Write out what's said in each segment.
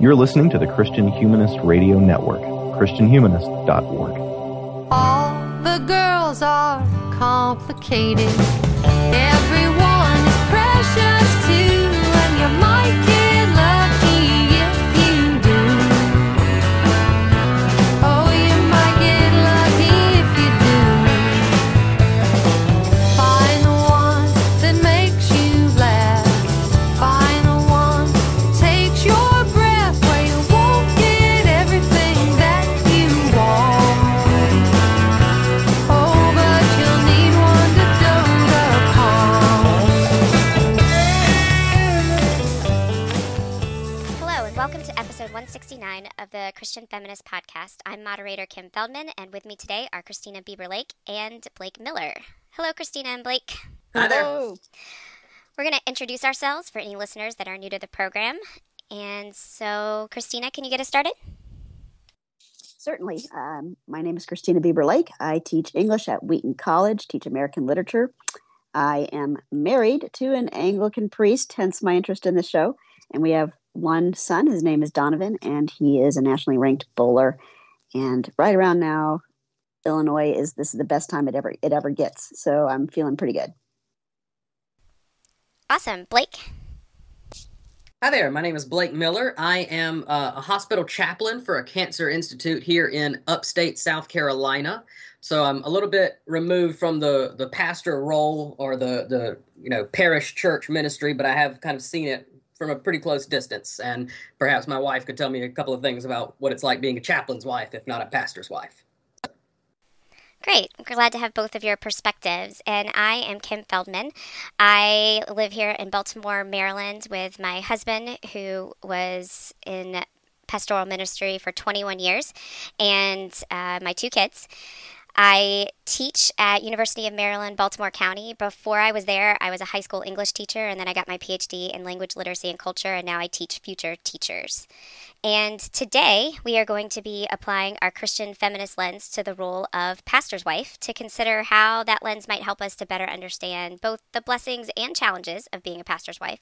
You're listening to the Christian Humanist Radio Network, ChristianHumanist.org. All the girls are complicated. Everyone Christian Feminist Podcast. I'm moderator Kim Feldman, and with me today are Christina Bieber Lake and Blake Miller. Hello, Christina and Blake. Hi there. We're going to introduce ourselves for any listeners that are new to the program. And so, Christina, can you get us started? Certainly. Um, my name is Christina Bieber Lake. I teach English at Wheaton College, teach American literature. I am married to an Anglican priest, hence my interest in the show. And we have one son. His name is Donovan, and he is a nationally ranked bowler. And right around now, Illinois is this is the best time it ever it ever gets. So I'm feeling pretty good. Awesome. Blake? Hi there. My name is Blake Miller. I am uh, a hospital chaplain for a cancer institute here in upstate South Carolina. So I'm a little bit removed from the the pastor role or the the you know parish church ministry, but I have kind of seen it from a pretty close distance. And perhaps my wife could tell me a couple of things about what it's like being a chaplain's wife, if not a pastor's wife. Great. I'm glad to have both of your perspectives. And I am Kim Feldman. I live here in Baltimore, Maryland, with my husband, who was in pastoral ministry for 21 years, and uh, my two kids. I teach at University of Maryland, Baltimore County. Before I was there, I was a high school English teacher, and then I got my PhD in language literacy and culture, and now I teach future teachers. And today we are going to be applying our Christian feminist lens to the role of pastor's wife to consider how that lens might help us to better understand both the blessings and challenges of being a pastor's wife.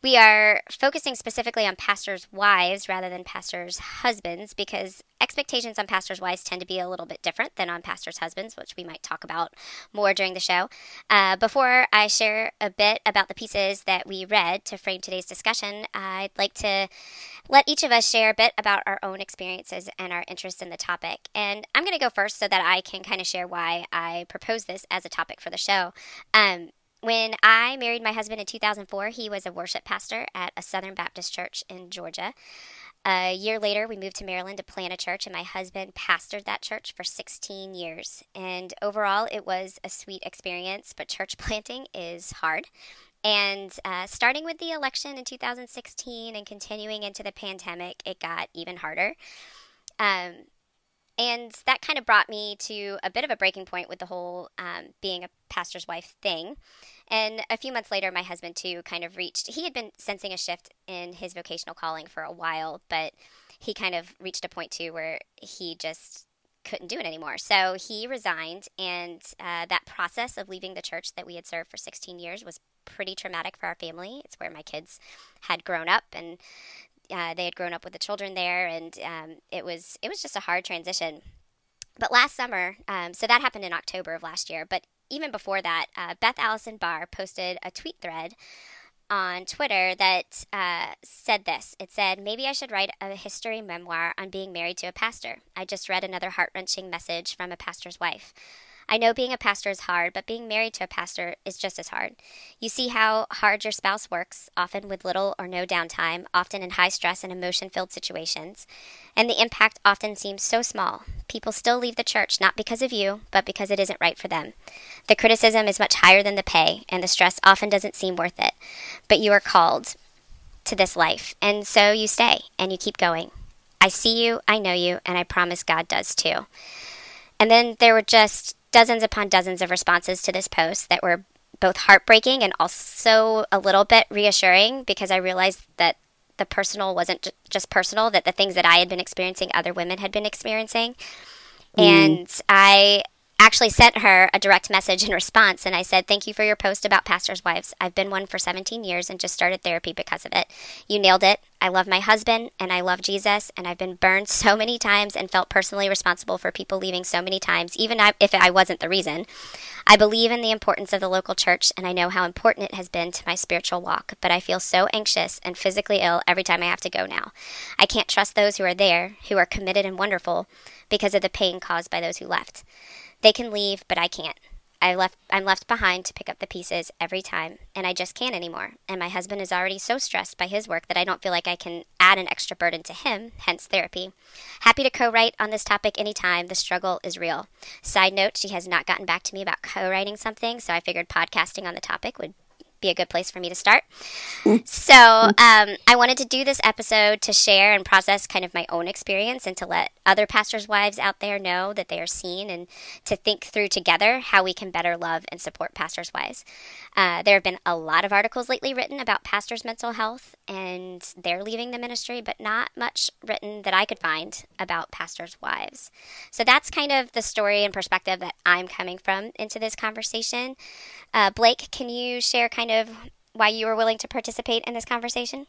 We are focusing specifically on pastors' wives rather than pastors' husbands because expectations on pastors' wives tend to be a little bit different than on pastors' husbands, which we might talk about more during the show. Uh, before I share a bit about the pieces that we read to frame today's discussion, I'd like to let each of us share a bit about our own experiences and our interest in the topic. And I'm going to go first so that I can kind of share why I proposed this as a topic for the show. Um, when I married my husband in 2004, he was a worship pastor at a Southern Baptist church in Georgia. A year later, we moved to Maryland to plant a church, and my husband pastored that church for 16 years. And overall, it was a sweet experience, but church planting is hard. And uh, starting with the election in 2016 and continuing into the pandemic, it got even harder. Um, and that kind of brought me to a bit of a breaking point with the whole um, being a pastor's wife thing. And a few months later, my husband too kind of reached, he had been sensing a shift in his vocational calling for a while, but he kind of reached a point too where he just couldn't do it anymore. So he resigned, and uh, that process of leaving the church that we had served for 16 years was pretty traumatic for our family. It's where my kids had grown up, and uh, they had grown up with the children there, and um, it was it was just a hard transition. But last summer, um, so that happened in October of last year. But even before that, uh, Beth Allison Barr posted a tweet thread on Twitter that uh, said this. It said, Maybe I should write a history memoir on being married to a pastor. I just read another heart wrenching message from a pastor's wife. I know being a pastor is hard, but being married to a pastor is just as hard. You see how hard your spouse works, often with little or no downtime, often in high stress and emotion filled situations. And the impact often seems so small. People still leave the church not because of you, but because it isn't right for them. The criticism is much higher than the pay, and the stress often doesn't seem worth it. But you are called to this life, and so you stay and you keep going. I see you, I know you, and I promise God does too. And then there were just dozens upon dozens of responses to this post that were both heartbreaking and also a little bit reassuring because I realized that the personal wasn't just personal, that the things that I had been experiencing, other women had been experiencing. Mm. And I actually sent her a direct message in response and I said, Thank you for your post about pastors' wives. I've been one for 17 years and just started therapy because of it. You nailed it. I love my husband and I love Jesus, and I've been burned so many times and felt personally responsible for people leaving so many times, even if I wasn't the reason. I believe in the importance of the local church, and I know how important it has been to my spiritual walk, but I feel so anxious and physically ill every time I have to go now. I can't trust those who are there, who are committed and wonderful, because of the pain caused by those who left. They can leave, but I can't. I left I'm left behind to pick up the pieces every time and I just can't anymore. And my husband is already so stressed by his work that I don't feel like I can add an extra burden to him, hence therapy. Happy to co-write on this topic anytime. The struggle is real. Side note, she has not gotten back to me about co-writing something, so I figured podcasting on the topic would be a good place for me to start. So, um, I wanted to do this episode to share and process kind of my own experience and to let other pastors' wives out there know that they are seen and to think through together how we can better love and support pastors' wives. Uh, there have been a lot of articles lately written about pastors' mental health and they're leaving the ministry, but not much written that I could find about pastors' wives. So, that's kind of the story and perspective that I'm coming from into this conversation. Uh, Blake, can you share kind of why you were willing to participate in this conversation?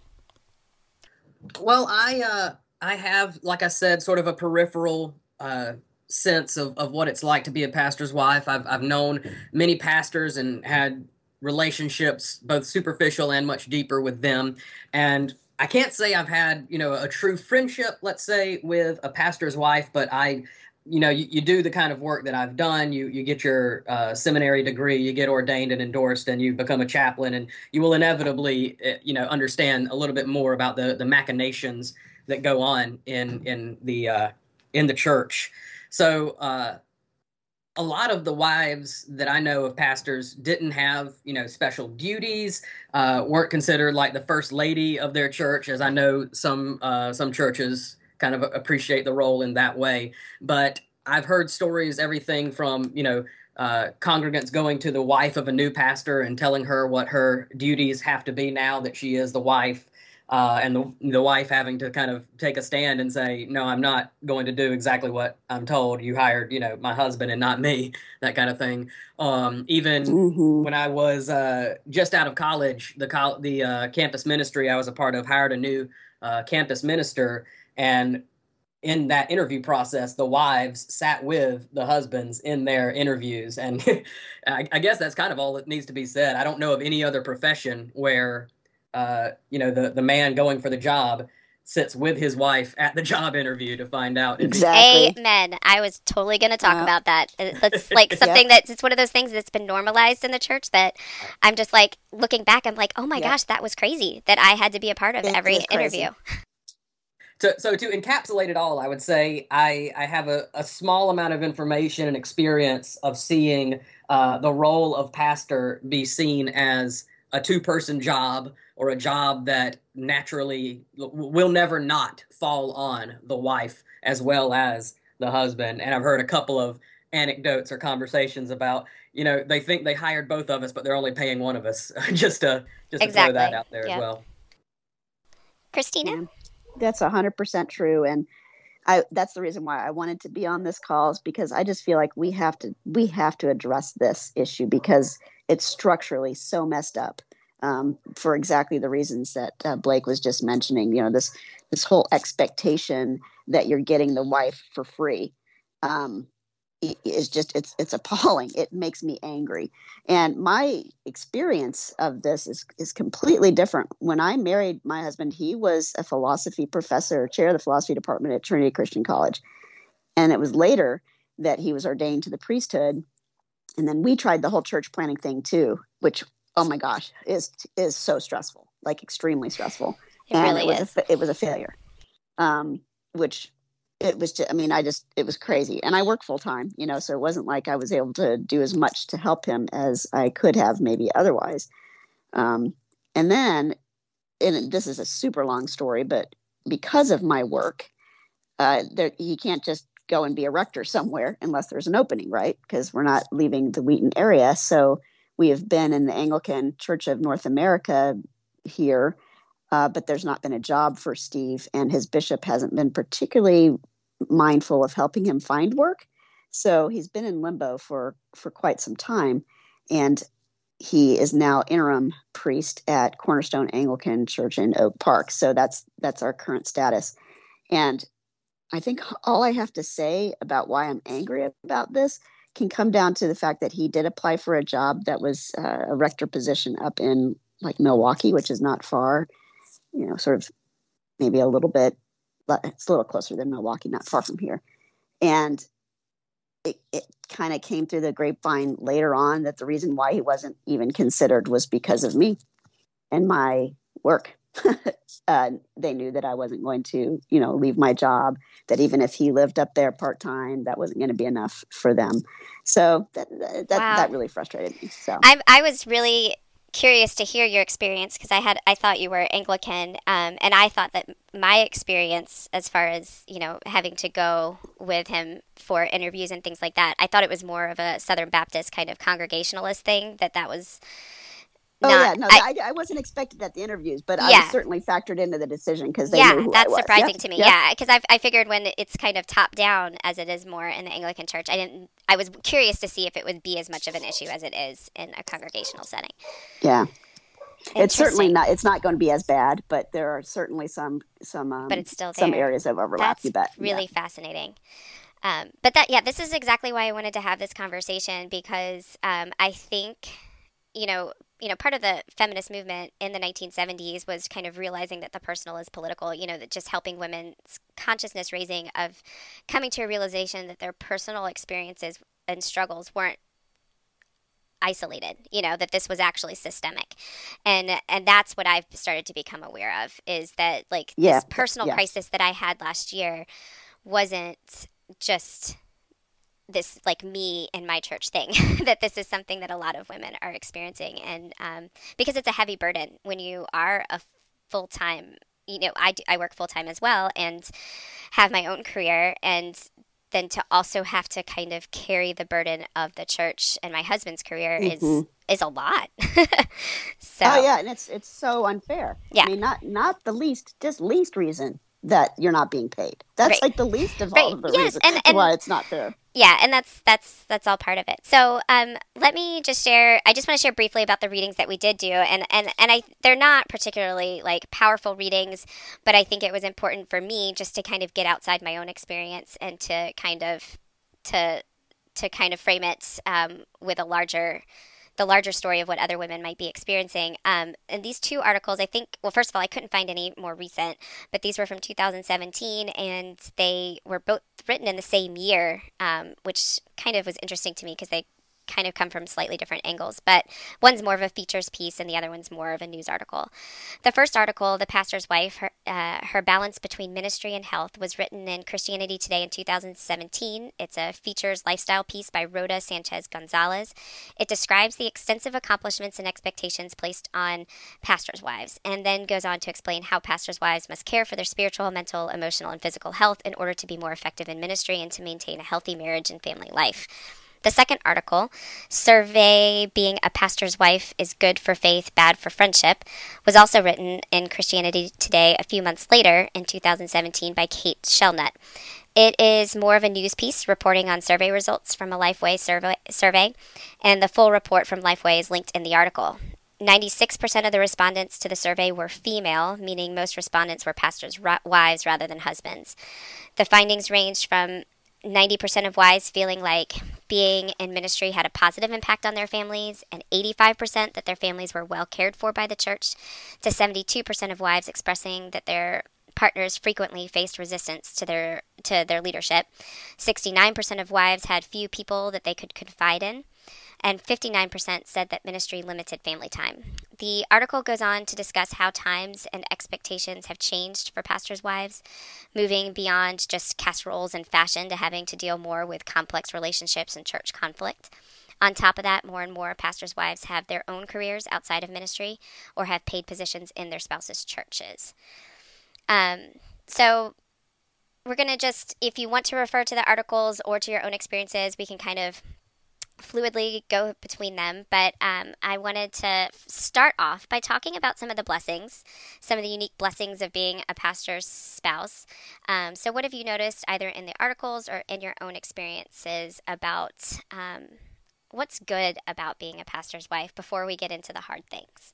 Well, I uh, I have, like I said, sort of a peripheral uh, sense of, of what it's like to be a pastor's wife. I've I've known many pastors and had relationships, both superficial and much deeper, with them, and I can't say I've had you know a true friendship, let's say, with a pastor's wife, but I you know you, you do the kind of work that i've done. You you get your uh, seminary degree you get ordained and endorsed and you become a chaplain and you will inevitably eh, you know understand a little bit more about the the machinations that go on in in the uh, in the church. So uh, a lot of the wives that I know of pastors didn't have, you know, special duties, uh, weren't considered like the first lady of their church, as I know some uh, some churches kind of appreciate the role in that way. But I've heard stories, everything from, you know, uh, congregants going to the wife of a new pastor and telling her what her duties have to be now that she is the wife. Uh, and the the wife having to kind of take a stand and say, no, I'm not going to do exactly what I'm told. You hired, you know, my husband and not me, that kind of thing. Um, even mm-hmm. when I was uh, just out of college, the col- the uh, campus ministry I was a part of hired a new uh, campus minister, and in that interview process, the wives sat with the husbands in their interviews. And I, I, guess that's kind of all that needs to be said. I don't know of any other profession where, uh, you know, the, the man going for the job sits with his wife at the job interview to find out. Exactly. Amen. I was totally going to talk about that. That's like something yep. that's it's one of those things that's been normalized in the church that I'm just like looking back, I'm like, oh my yep. gosh, that was crazy that I had to be a part of it every interview to, so to encapsulate it all, I would say I, I have a, a small amount of information and experience of seeing uh, the role of pastor be seen as a two person job or a job that naturally will never not fall on the wife as well as the husband. And I've heard a couple of anecdotes or conversations about, you know, they think they hired both of us, but they're only paying one of us just to just exactly. to throw that out there as well. Christina? That's 100% true and I, that's the reason why I wanted to be on this call is because I just feel like we have to we have to address this issue because it's structurally so messed up um, for exactly the reasons that uh, Blake was just mentioning. You know this this whole expectation that you're getting the wife for free. Um, is just it's it's appalling. It makes me angry. And my experience of this is is completely different. When i married my husband he was a philosophy professor chair of the philosophy department at trinity christian college. And it was later that he was ordained to the priesthood. And then we tried the whole church planting thing too which oh my gosh is is so stressful like extremely stressful. It and really it was is. A, it was a failure. Um, which it was just, I mean, I just, it was crazy. And I work full time, you know, so it wasn't like I was able to do as much to help him as I could have maybe otherwise. Um, and then, and this is a super long story, but because of my work, uh, there, he can't just go and be a rector somewhere unless there's an opening, right? Because we're not leaving the Wheaton area. So we have been in the Anglican Church of North America here uh, but there's not been a job for Steve, and his bishop hasn't been particularly mindful of helping him find work. So he's been in limbo for for quite some time, and he is now interim priest at Cornerstone Anglican Church in Oak Park. So that's that's our current status. And I think all I have to say about why I'm angry about this can come down to the fact that he did apply for a job that was uh, a rector position up in like Milwaukee, which is not far, you know, sort of maybe a little bit, it's a little closer than Milwaukee, not far from here. And it, it kind of came through the grapevine later on that the reason why he wasn't even considered was because of me and my work. uh, they knew that I wasn't going to, you know, leave my job. That even if he lived up there part time, that wasn't going to be enough for them. So that that, Wow. that really frustrated me. So I, I was really curious to hear your experience because I had I thought you were Anglican, um, and I thought that my experience as far as you know having to go with him for interviews and things like that, I thought it was more of a Southern Baptist kind of congregationalist thing. That that was. Oh not- yeah, no, I- I, I, wasn't expected at the interviews, but I Yeah. was certainly factored into the decision because they yeah, that's I surprising Yep, to me. Yeah, because I I figured when it's kind of top down as it is more in the Anglican Church, I didn't. I was curious to see if it would be as much of an issue as it is in a congregational setting. yeah. It's certainly not. It's not going to be as bad, but there are certainly some some um, But it's still some areas of overlap. That's you bet. really Yeah. fascinating. Um, but that, yeah, this is exactly why I wanted to have this conversation because um, I think, you know, you know, part of the feminist movement in the 1970s was kind of realizing that the personal is political. You know, that just helping women's consciousness raising of coming to a realization that their personal experiences and struggles weren't isolated you know that this was actually systemic and and that's what i've started to become aware of is that like Yeah, this personal yeah. crisis that i had last year wasn't just this like me and my church thing that this is something that a lot of women are experiencing and um, because it's a heavy burden when you are a full-time you know i, do, I work full-time as well and have my own career and then to also have to kind of carry the burden of the church and my husband's career is Mhm. is a lot so Oh yeah, and it's it's so unfair. Yeah. I mean, not not the least, just least reason that you're not being paid. That's Right. like the least of all of the Yes, reasons and- and- why it's not fair. yeah and that's that's that's all part of it so um, let me just share i just want to share briefly about the readings that we did do and and and i they're not particularly like powerful readings but i think it was important for me just to kind of get outside my own experience and to kind of to to kind of frame it um, with a larger the larger story of what other women might be experiencing. Um, and these two articles, I think, well, first of all, I couldn't find any more recent, but these were from 2017, and they were both written in the same year, um, which kind of was interesting to me because they kind of come from slightly different angles. But one's more of a features piece, and the other one's more of a news article. The first article, "The Pastor's Wife: Her, uh, her Balance Between Ministry and Health," was written in Christianity Today in 2017. It's a features lifestyle piece by Rhoda Sanchez Gonzalez. It describes the extensive accomplishments and expectations placed on pastors' wives, and then goes on to explain how pastors' wives must care for their spiritual, mental, emotional, and physical health in order to be more effective in ministry and to maintain a healthy marriage and family life. The second article, Survey Being a Pastor's Wife is Good for Faith, Bad for Friendship, was also written in Christianity Today a few months later in 2017 by Kate Shellnutt. It is more of a news piece reporting on survey results from a Lifeway survey, survey, and the full report from Lifeway is linked in the article. 96% of the respondents to the survey were female, meaning most respondents were pastors' wives rather than husbands. The findings ranged from 90% of wives feeling like being in ministry had a positive impact on their families, and 85% that their families were well cared for by the church, to 72% of wives expressing that their partners frequently faced resistance to their to their leadership. 69% of wives had few people that they could confide in, and 59% said that ministry limited family time. The article goes on to discuss how times and expectations have changed for pastors' wives, moving beyond just casseroles and fashion to having to deal more with complex relationships and church conflict. On top of that, more and more pastors' wives have their own careers outside of ministry or have paid positions in their spouses' churches. Um, so we're going to just, if you want to refer to the articles or to your own experiences, we can kind of fluidly go between them. But um, I wanted to start off by talking about some of the blessings, some of the unique blessings of being a pastor's spouse. Um, so, what have you noticed either in the articles or in your own experiences about um, what's good about being a pastor's wife before we get into the hard things.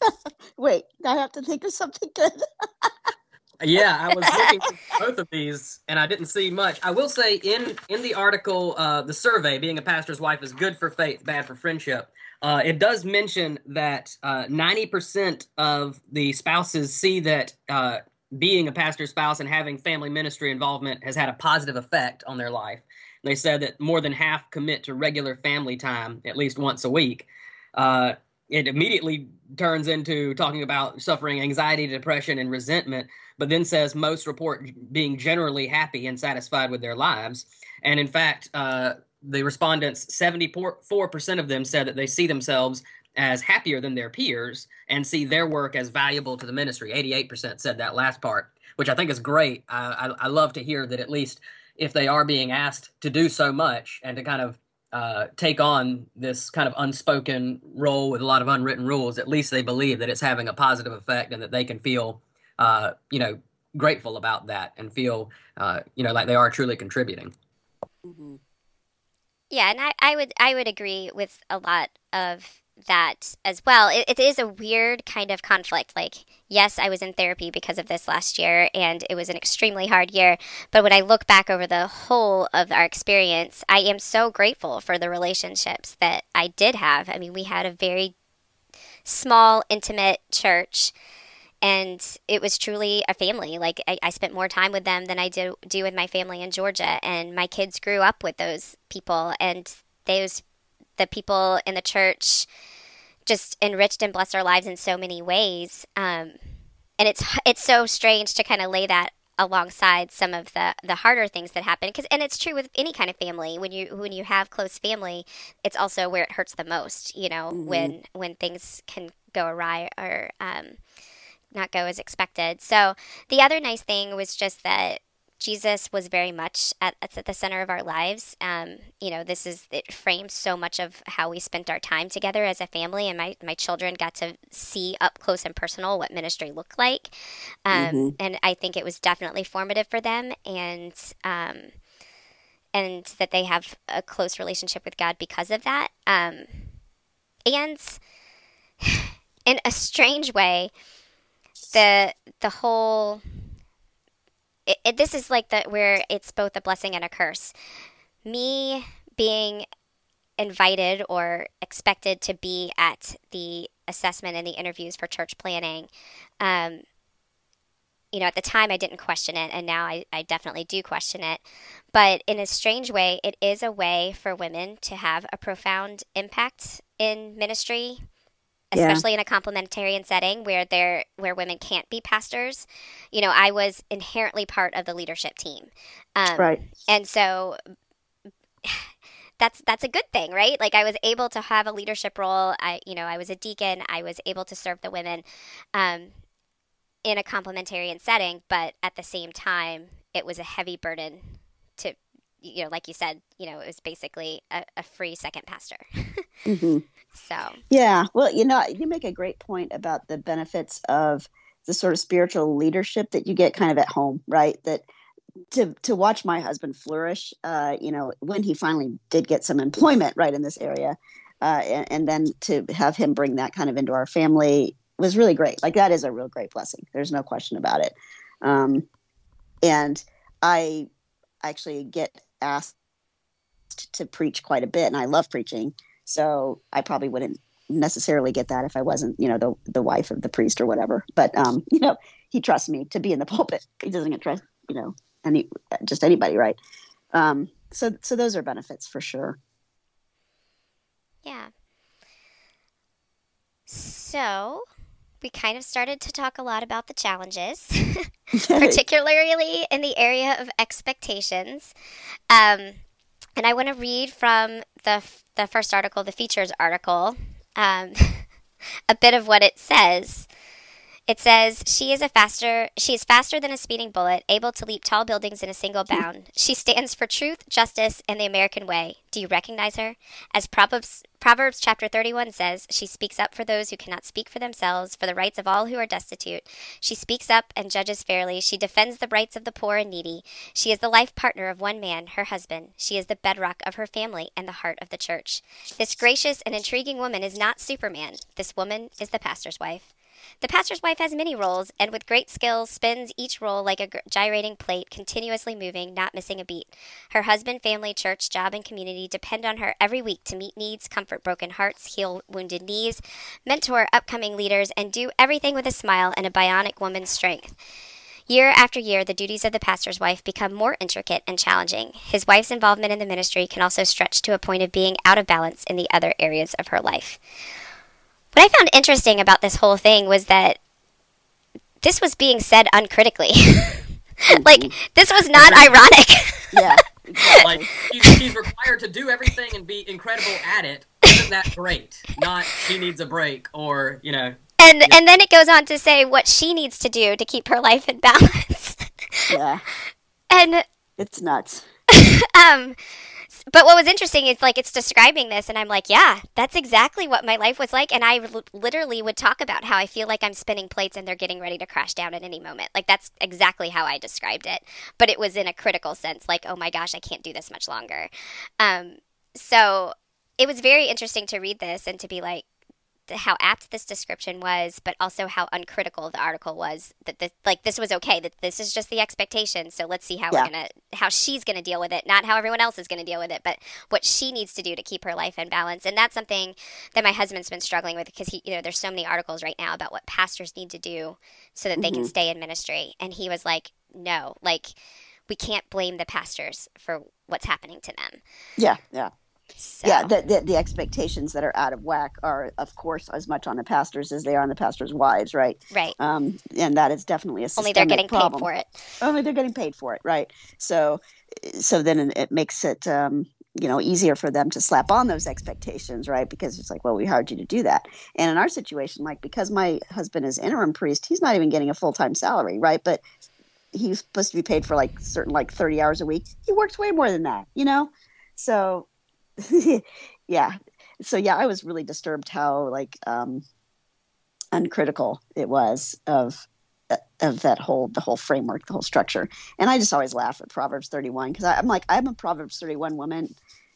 Wait, I have to think of something good. Yeah, I was looking both of these, and I didn't see much. I will say in in the article, uh, the survey, being a pastor's wife is good for faith, bad for friendship. Uh, it does mention that uh, ninety percent of the spouses see that uh, being a pastor's spouse and having family ministry involvement has had a positive effect on their life. They said that more than half commit to regular family time at least once a week. Uh, it immediately turns into talking about suffering anxiety, depression, and resentment, but then says most report being generally happy and satisfied with their lives. And in fact, uh, the respondents, 74% of them said that they see themselves as happier than their peers and see their work as valuable to the ministry. 88% said that last part, which I think is great. I, I, I love to hear that at least if they are being asked to do so much and to kind of uh, take on this kind of unspoken role with a lot of unwritten rules, at least they believe that it's having a positive effect and that they can feel, uh, you know, grateful about that and feel, uh, you know, like they are truly contributing. Mm-hmm. Yeah, and I, I would I would agree with a lot of that as well. It, it is a weird kind of conflict. Like, yes, I was in therapy because of this last year, and it was an extremely hard year. But when I look back over the whole of our experience, I am so grateful for the relationships that I did have. I mean, we had a very small, intimate church. And it was truly a family. Like I, I spent more time with them than I do do with my family in Georgia, and my kids grew up with those people, and those the people in the church just enriched and blessed our lives in so many ways. Um, and it's it's so strange to kind of lay that alongside some of the the harder things that happen because and it's true with any kind of family when you when you have close family it's also where it hurts the most you know Mhm. when when things can go awry or um, not go as expected so the other nice thing was just that Jesus was very much at, at the center of our lives. Um, you know, this is it frames so much of how we spent our time together as a family, and my my children got to see up close and personal what ministry looked like, um, Mhm. and I think it was definitely formative for them, and um, and that they have a close relationship with God because of that, um, and in a strange way, the the whole it, it, this is like the where it's both a blessing and a curse. Me being invited or expected to be at the assessment and the interviews for church planting, um, you know, at the time I didn't question it, and now I, I definitely do question it. But in a strange way, it is a way for women to have a profound impact in ministry Yeah. especially in a complementarian setting where there where women can't be pastors. You know, I was inherently part of the leadership team, um, Right. and so that's that's a good thing, right? Like I was able to have a leadership role. I you know I was a deacon. I was able to serve the women um, in a complementarian setting, but at the same time, it was a heavy burden to you know, like you said, you know, it was basically a, a free second pastor. hmm so Yeah. Well, you know, you make a great point about the benefits of the sort of spiritual leadership that you get kind of at home, right? That to to watch my husband flourish, uh, you know, when he finally did get some employment right in this area, uh, and, and then to have him bring that kind of into our family was really great. Like that is a real great blessing. There's no question about it. Um, and I actually get asked to preach quite a bit, and I love preaching. So I probably wouldn't necessarily get that if I wasn't, you know, the the wife of the priest or whatever. But um, you know, he trusts me to be in the pulpit. He doesn't trust, you know, any just anybody, right? Um, so so those are benefits for sure. Yeah. So, we kind of started to talk a lot about the challenges, particularly in the area of expectations. Um, and I want to read from the, the first article, the features article, um, a bit of what it says. It says she is a faster she is faster than a speeding bullet, able to leap tall buildings in a single hmm. bound. She stands for truth, justice, and the American way. Do you recognize her? As Proverbs Proverbs chapter 31 says, she speaks up for those who cannot speak for themselves, for the rights of all who are destitute. She speaks up and judges fairly. She defends the rights of the poor and needy. She is the life partner of one man, her husband. She is the bedrock of her family and the heart of the church. This gracious and intriguing woman is not Superman. This woman is the pastor's wife. The pastor's wife has many roles, and with great skill spins each role like a gyrating plate, continuously moving, not missing a beat. Her husband, family, church, job, and community depend on her every week to meet needs, comfort broken hearts, heal wounded knees, mentor upcoming leaders, and do everything with a smile and a bionic woman's strength. Year after year, the duties of the pastor's wife become more intricate and challenging. His wife's involvement in the ministry can also stretch to a point of being out of balance in the other areas of her life. What I found interesting about this whole thing was that this was being said uncritically. like, this was not ironic. Yeah. Like Exactly. she's, she's required to do everything and be incredible at it. Isn't that great? Not she needs a break or you know. and and then it goes on to say what she needs to do to keep her life in balance. yeah. and It's nuts. um but what was interesting is like it's describing this and i'm like yeah that's exactly what my life was like and i l- literally would talk about how i feel like i'm spinning plates and they're getting ready to crash down at any moment. Like that's exactly how i described it. But it was in a critical sense like oh my gosh i can't do this much longer. Um so it was very interesting to read this and to be like how apt this description was, but also how uncritical the article was. That this, like this was okay. That this is just the expectation. So let's see how Yeah. we're gonna, how she's gonna deal with it, not how everyone else is gonna deal with it, but what she needs to do to keep her life in balance. And that's something that my husband's been struggling with because he, you know, there's so many articles right now about what pastors need to do so that they can mm-hmm. stay in ministry. And he was like, no, like we can't blame the pastors for what's happening to them. Yeah. Yeah. So, Yeah. The, the the expectations that are out of whack are, of course, as much on the pastors as they are on the pastors' wives, right? right. Um, and that is definitely a Only they're getting problem. paid for it. only they're getting paid for it right so so then it makes it um you know easier for them to slap on those expectations right because it's like well we hired you to do that and in our situation like because my husband is interim priest he's not even getting a full-time salary right but he's supposed to be paid for like certain like 30 hours a week he works way more than that you know so yeah. So yeah i was really disturbed how like um uncritical it was of of that whole the whole framework the whole structure. And i just always laugh at proverbs 31 because i'm like i'm a proverbs 31 woman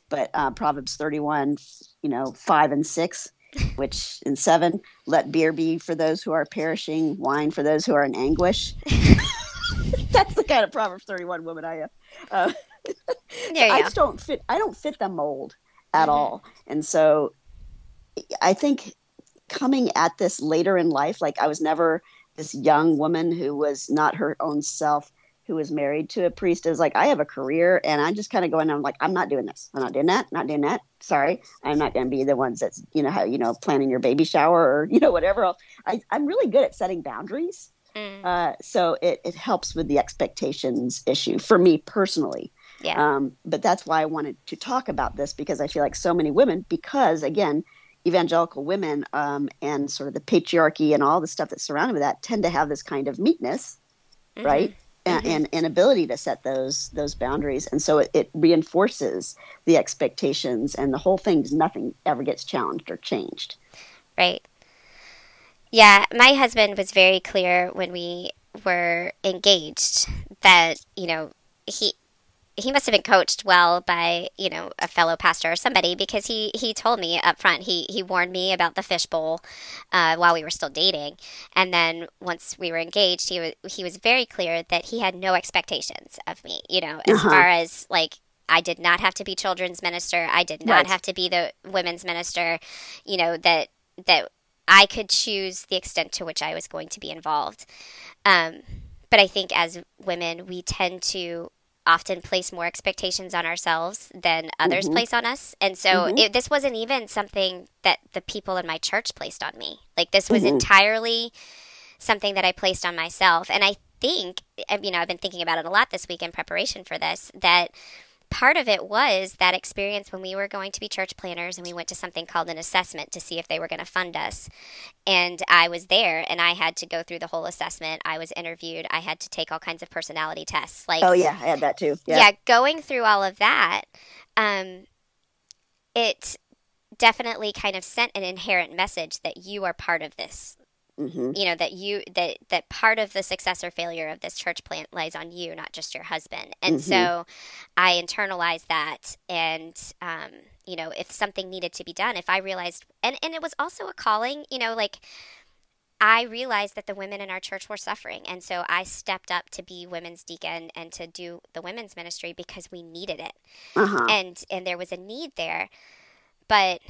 but uh, proverbs 31 you know 5 and 6 which in 7 let beer be for those who are perishing wine for those who are in anguish. That's the kind of proverbs 31 woman i am. Uh, I just don't fit. I don't fit the mold at Mhm. all, and so I think coming at this later in life, like I was never this young woman who was not her own self, who was married to a priest. Is like I have a career, and I'm just kind of going. I'm like I'm not doing this. I'm not doing that. Not doing that. Sorry, I'm not going to be the ones that's you know how you know planning your baby shower or you know whatever else. I, I'm really good at setting boundaries. Mm, Uh, so it, it helps with the expectations issue for me personally. Yeah. Um, but that's why I wanted to talk about this because I feel like so many women, because again, evangelical women um, and sort of the patriarchy and all the stuff that's surrounded with that tend to have this kind of meekness, Mhm. right? And, and, and ability to set those those boundaries, and so it, it reinforces the expectations, and the whole thing. Nothing ever gets challenged or changed. Right. Yeah, my husband was very clear when we were engaged that, you know, he he must have been coached well by, you know, a fellow pastor or somebody because he he told me up front, he he warned me about the fishbowl uh, while we were still dating. And then once we were engaged, he was he was very clear that he had no expectations of me, you know, as Uh-huh. far as like I did not have to be children's minister. I did not Right. have to be the women's minister. You know that that I could choose the extent to which I was going to be involved. Um, but I think as women, we tend to often place more expectations on ourselves than others Mhm. place on us. And so Mhm. it, this wasn't even something that the people in my church placed on me. Like this was Mhm. entirely something that I placed on myself. And I think, you know, I've been thinking about it a lot this week in preparation for this, that part of it was that experience when we were going to be church planners and we went to something called an assessment to see if they were going to fund us. And I was there and I had to go through the whole assessment. I was interviewed. I had to take all kinds of personality tests. Like, Oh yeah, I had that too. yeah. Yeah. going through all of that, um, it definitely kind of sent an inherent message that you are part of this hmm you know that you that that part of the success or failure of this church plant lies on you not just your husband and Mhm. so i internalized that and um, you know if something needed to be done if i realized and and it was also a calling you know like I realized that the women in our church were suffering, and so I stepped up to be women's deacon and to do the women's ministry because we needed it Uh-huh. and and there was a need there but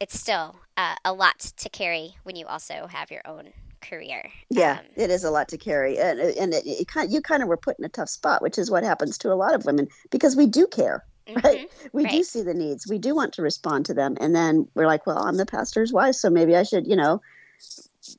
it's still uh, a lot to carry when you also have your own career Yeah, Um, it is a lot to carry, and and it, it kind you kind of were put in a tough spot, which is what happens to a lot of women because we do care, right? mhm. We do see the needs, we do want to respond to them, and then we're like, well, I'm the pastor's wife, so maybe I should, you know,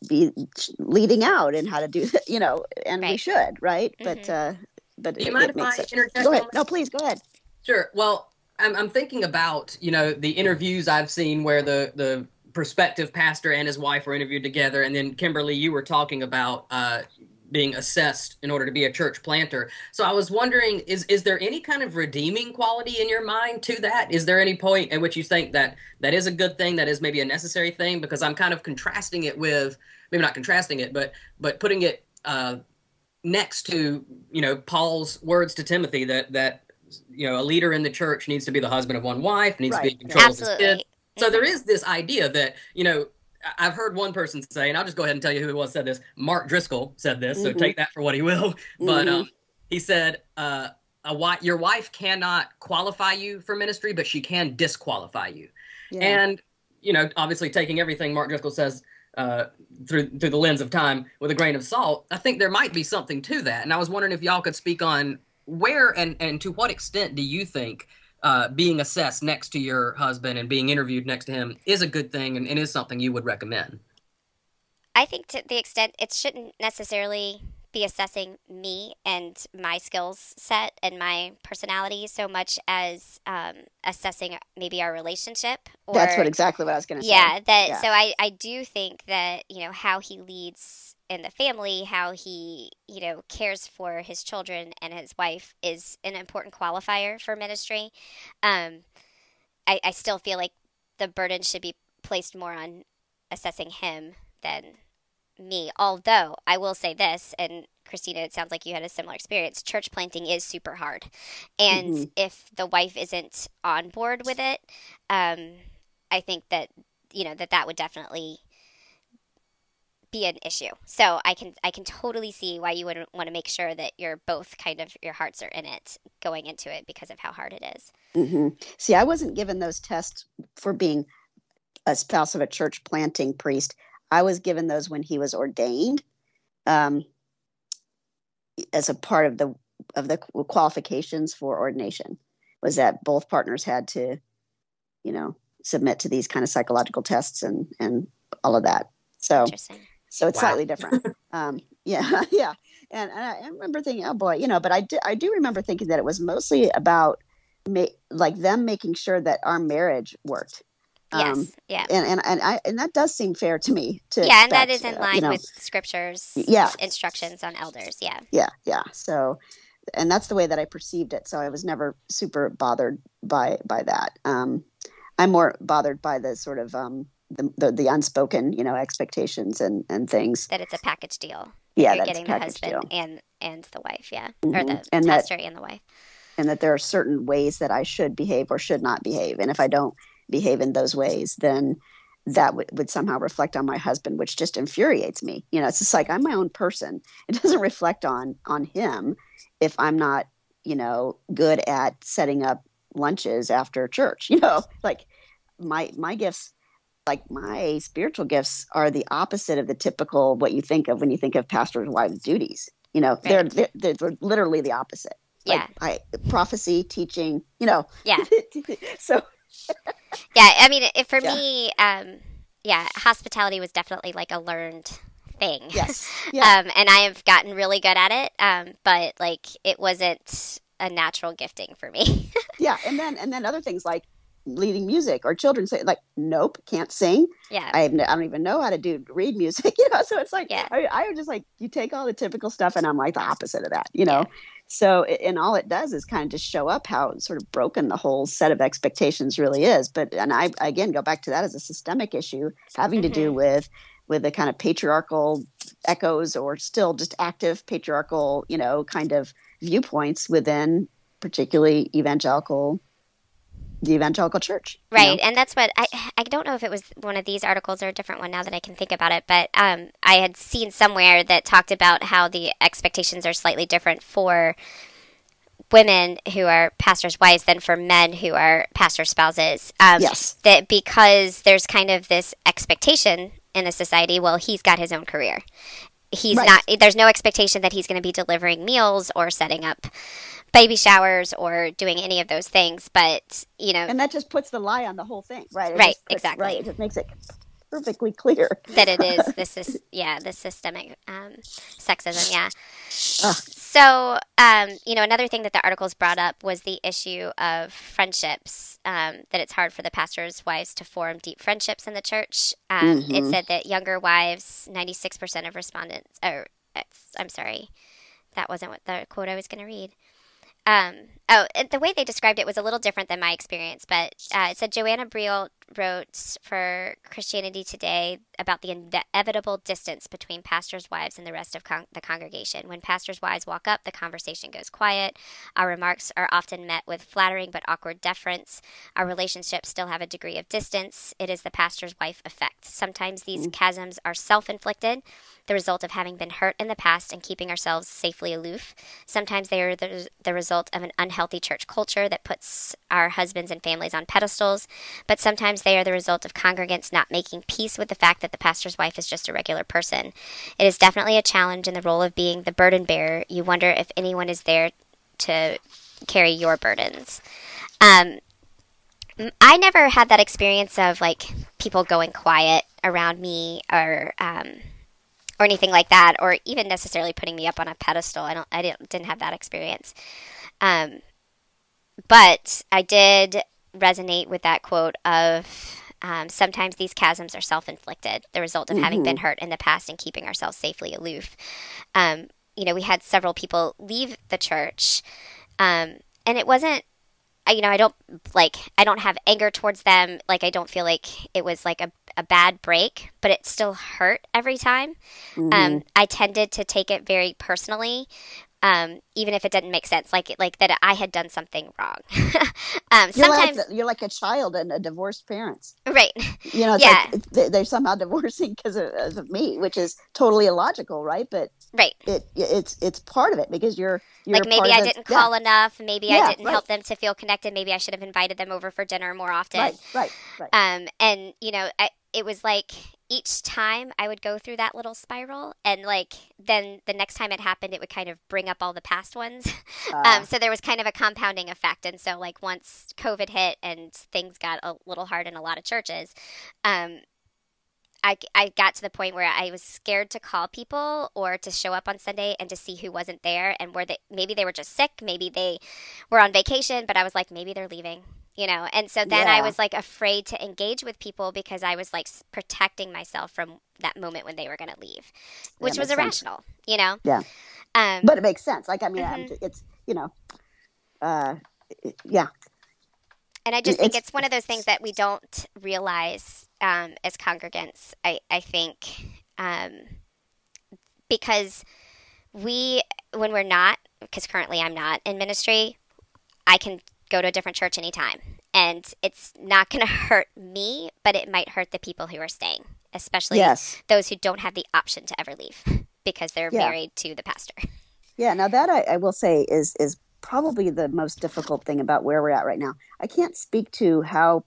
be leading out and how to do, you know, and we should, right? But Mhm. uh, but Do you it, mind it if I interject Go ahead. No, please go ahead. Sure. Well, I'm, I'm thinking about you know the interviews I've seen where the the prospective pastor and his wife were interviewed together, and then Kimberly, you were talking about uh, being assessed in order to be a church planter. So I was wondering, is is there any kind of redeeming quality in your mind to that? Is there any point at which you think that that is a good thing, that is maybe a necessary thing? Because I'm kind of contrasting it with maybe not contrasting it, but but putting it. Uh, next to you know Paul's words to Timothy that that you know a leader in the church needs to be the husband of one wife, needs to be in Right. control of his absolutely kid. So there is this idea that you know I- I've heard one person say, and I'll just go ahead and tell you who it was said this. Mark Driscoll said this, so Mhm. take that for what he will. But Mhm. um, he said, uh, "A wife, your wife cannot qualify you for ministry, but she can disqualify you." Yeah. And you know, obviously taking everything Mark Driscoll says uh, through through the lens of time with a grain of salt, I think there might be something to that. And I was wondering if y'all could speak on where and and to what extent do you think uh, being assessed next to your husband and being interviewed next to him is a good thing and, and is something you would recommend? i think to the extent it shouldn't necessarily be assessing me and my skills set and my personality so much as um, assessing maybe our relationship or That's what exactly what I was going to say. yeah that Yeah. so i i do think that you know how he leads in the family how he you know cares for his children and his wife is an important qualifier for ministry. Um i i still feel like the burden should be placed more on assessing him than me. Although i will say this and christina it sounds like you had a similar experience church planting is super hard. And Mhm. if the wife isn't on board with it um i think that you know that that would definitely be an issue so i can i can totally see why you would want to make sure that you're both kind of your hearts are in it going into it because of how hard it is hmm See, I wasn't given those tests for being a spouse of a church planting priest. I was given those when he was ordained, um, as a part of the of the qualifications for ordination. Was that both partners had to, you know, submit to these kind of psychological tests and and all of that. So interesting so it's Wow. slightly different. um, yeah, yeah. And, and I I remember thinking, oh boy, you know, but I do, I do remember thinking that it was mostly about ma- like them making sure that our marriage worked. yes Um, yeah and and and I and that does seem fair to me. To yeah and that is expect, is in uh, line you know, with scriptures Yeah. instructions on elders yeah yeah, yeah. So, and that's the way that I perceived it. So I was never super bothered by by that. Um, I'm more bothered by the sort of um, the, the the unspoken, you know, expectations and and things. that it's a package deal Yeah, you're getting the husband deal. and and the wife yeah or Mhm. the And that- and the wife and that there are certain ways that I should behave or should not behave. And if I don't behave in those ways, then that w- would somehow reflect on my husband, which just infuriates me. You know, it's just like I'm my own person. It doesn't reflect on on him if I'm not, you know, good at setting up lunches after church. You know, like my my gifts like my spiritual gifts are the opposite of the typical what you think of when you think of pastor's wives duties you know they're, they're they're literally the opposite yeah I, prophecy teaching you know yeah so Yeah, I mean, it, for Yeah. me, um, yeah, hospitality was definitely like a learned thing. yes yeah um, and I have gotten really good at it. Um, but like, it wasn't a natural gifting for me. yeah, and then and then other things like leading music or children say like nope can't sing. Yeah. I, I don't even know how to do read music you know? So it's like Yeah. I, I was just like you take all the typical stuff and i'm like the opposite of that you know? So it- and all it does is kind of just show up how sort of broken the whole set of expectations really is. But and i again go back to that as a systemic issue having to do mm-hmm. with with the kind of patriarchal echoes or still just active patriarchal you know kind of viewpoints within particularly evangelical the evangelical church you know? Right, and that's what I I don't know if it was one of these articles or a different one now that I can think about it, but um, I had seen somewhere that talked about how the expectations are slightly different for women who are pastors' wives than for men who are pastor spouses. Um, Yes. that because there's kind of this expectation in the society. Well, he's got his own career. He's Right. not. There's no expectation that he's going to be delivering meals or setting up baby showers or doing any of those things. But you know, and that just puts the lie on the whole thing right It Right, puts- exactly. right it just makes it perfectly clear that it is this is yeah the systemic um, sexism yeah Ugh. so um, you know another thing that the articles brought up was the issue of friendships um, that it's hard for the pastors wives to form deep friendships in the church um, it Mhm. said that younger wives 96% of respondents or it's, i'm sorry that wasn't what the quote i was going to read um, oh, the way they described it was a little different than my experience, but uh, it said Joanna Briel wrote for Christianity Today about the inevitable distance between pastors' wives and the rest of con- the congregation. When pastors' wives walk up, the conversation goes quiet. Our remarks are often met with flattering but awkward deference. Our relationships still have a degree of distance. It is the pastor's wife effect. Sometimes these chasms are self inflicted, the result of having been hurt in the past and keeping ourselves safely aloof. Sometimes they are the, the result of an unhealthy church culture that puts our husbands and families on pedestals, but sometimes they are the result of congregants not making peace with the fact that the pastor's wife is just a regular person. It is definitely a challenge in the role of being the burden bearer. You wonder if anyone is there to carry your burdens. Um, I never had that experience of like people going quiet around me or um, or anything like that, or even necessarily putting me up on a pedestal. I don't, I didn't, didn't have that experience. Um, but I did resonate with that quote of um, sometimes these chasms are self-inflicted, the result of having been hurt in the past and keeping ourselves safely aloof. Um, you know, we had several people leave the church, um, and it wasn't. I- You know, I don't like. I don't have anger towards them. Like, I don't feel like it was like a, a bad break, but it still hurt every time. Um, I tended to take it very personally, um, even if it didn't make sense. Like, like that I had done something wrong. um, You're sometimes, like, you're like a child and a divorced parents. right? You know, Yeah. like they- they're somehow divorcing because of, of me, which is totally illogical, right? But Right. it it's it's part of it because you're you're like maybe I didn't yeah, call enough. Maybe Yeah, I didn't right. help them to feel connected. Maybe I should have invited them over for dinner more often. Right, right, right. Um, and you know, I, it was like each time I would go through that little spiral, and like then the next time it happened, it would kind of bring up all the past ones. Uh, um, so there was kind of a compounding effect. And so like once COVID hit and things got a little hard in a lot of churches, um, I, I got to the point where I was scared to call people or to show up on Sunday and to see who wasn't there and where they maybe they were just sick, maybe they were on vacation, but I was like maybe they're leaving, you know. And so then I was like afraid to engage with people because I was like s- protecting myself from that moment when they were going to leave, which was makes sense. irrational, you know. Yeah. Um, but it makes sense. Like I mean, I'm Mhm. it's you know, uh, yeah, And I just think It's- it's one of those things that we don't realize um, as congregants. I, I think um, because we, when we're not, because currently I'm not in ministry, I can go to a different church anytime. And it's not going to hurt me, but it might hurt the people who are staying, especially yes, those who don't have the option to ever leave because they're Yeah. married to the pastor. yeah. Now that I, I will say is is probably the most difficult thing about where we're at right now. I can't speak to how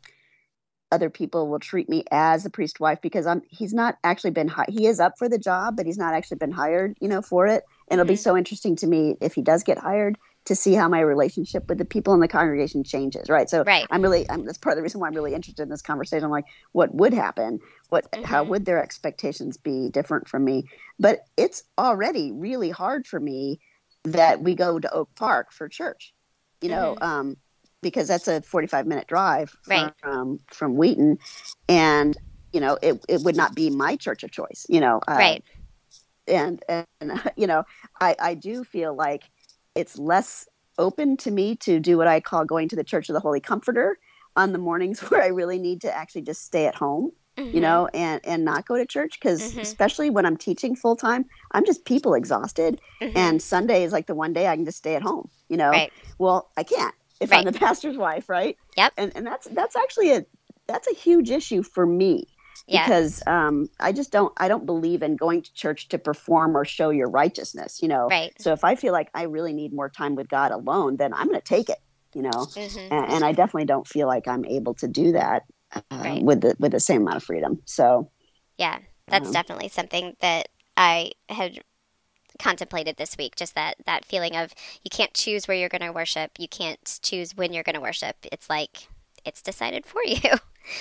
other people will treat me as a priest wife because I'm he's not actually been hi- he is up for the job, but he's not actually been hired, you know, for it. And it'll be Mhm. so interesting to me if he does get hired to see how my relationship with the people in the congregation changes, right? So Right. I'm really I'm, that's part of the reason why I'm really interested in this conversation. I'm like, what would happen? What how Mhm. would their expectations be different from me? But it's already really hard for me that we go to Oak Park for church. you know, Mhm. um, because that's a 45 minute drive Right. from, from Wheaton. And, you know, it, it would not be my church of choice, you know. uh, right. And, and, you know, I, I do feel like it's less open to me to do what I call going to the Church of the Holy Comforter on the mornings where I really need to actually just stay at home you Mhm. know and and not go to church because Mhm. especially when i'm teaching full time i'm just people exhausted Mhm. and sunday is like the one day i can just stay at home you know Right. well i can't if i'm the pastor's wife right Yep. and and that's that's actually a that's a huge issue for me yeah. because um i just don't i don't believe in going to church to perform or show your righteousness you know Right. so if i feel like i really need more time with god alone then i'm going to take it you know Mhm. and, and I definitely don't feel like I'm able to do that uh, Right. with the with the same amount of freedom. So Yeah, that's Um, definitely something that I had contemplated this week. Just that that feeling of you can't choose where you're going to worship. You can't choose when you're going to worship. It's like it's decided for you.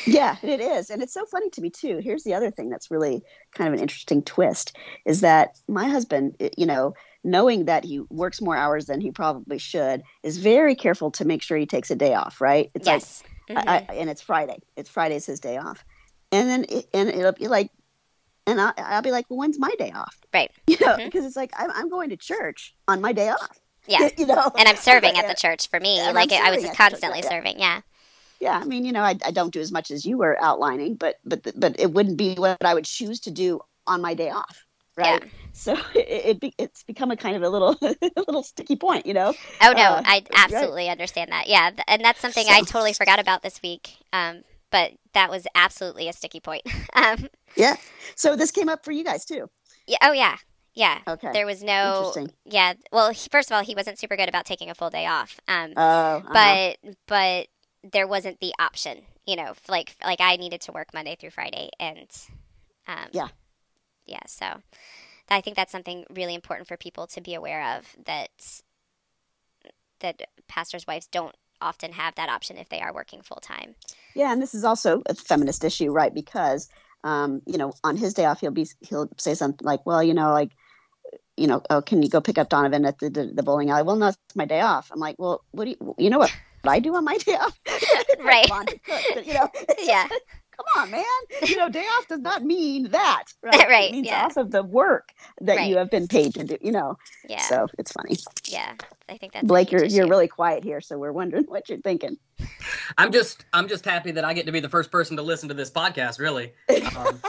yeah, it is, and it's so funny to me too. Here's the other thing that's really kind of an interesting twist is that my husband, you know, knowing that he works more hours than he probably should, is very careful to make sure he takes a day off. Right? It's like yes. I, Mhm. I, and it's Friday. It's Friday's his day off, and then it, and it'll be like, and I, I'll be like, well, when's my day off? Right. You know, because it's like I'm, I'm going to church on my day off. yeah. you know, And I'm serving at the church for me. and like I was the church, constantly yeah. serving. Yeah. Yeah. I mean, you know, I, I don't do as much as you were outlining, but but but it wouldn't be what I would choose to do on my day off, right? Yeah. So it, it be, it's become a kind of a little a little sticky point, you know. Oh no, Uh, I right. absolutely understand that. Yeah, and that's something I totally forgot about this week. Um, but that was absolutely a sticky point. um, Yeah. So this came up for you guys too. yeah. Oh yeah. Yeah. Okay. There was no. Interesting. Yeah. Well, he, first of all, he wasn't super good about taking a full day off. Um, Oh, uh-huh. but but there wasn't the option. You know, like like I needed to work Monday through Friday, and um, Yeah. yeah. So I think that's something really important for people to be aware of that that pastors' wives don't often have that option if they are working full time. Yeah, and this is also a feminist issue, right? Because um, you know, on his day off, he'll be he'll say something like, "Well, you know, like, you know, oh, can you go pick up Donovan at the the, the bowling alley?" Well, no, it's my day off. I'm like, "Well, what do you you know what I do on my day off?" Right. Laundry, cook, you know, Yeah. come on, man. You know, day off does not mean that, right? Right, It means yeah. off of the work that Right. you have been paid to do. You know, Yeah. so it's funny. yeah. I think that's a Blake, you're you're issue. really quiet here, so we're wondering what you're thinking. I'm just I'm just happy that I get to be the first person to listen to this podcast. Really, um,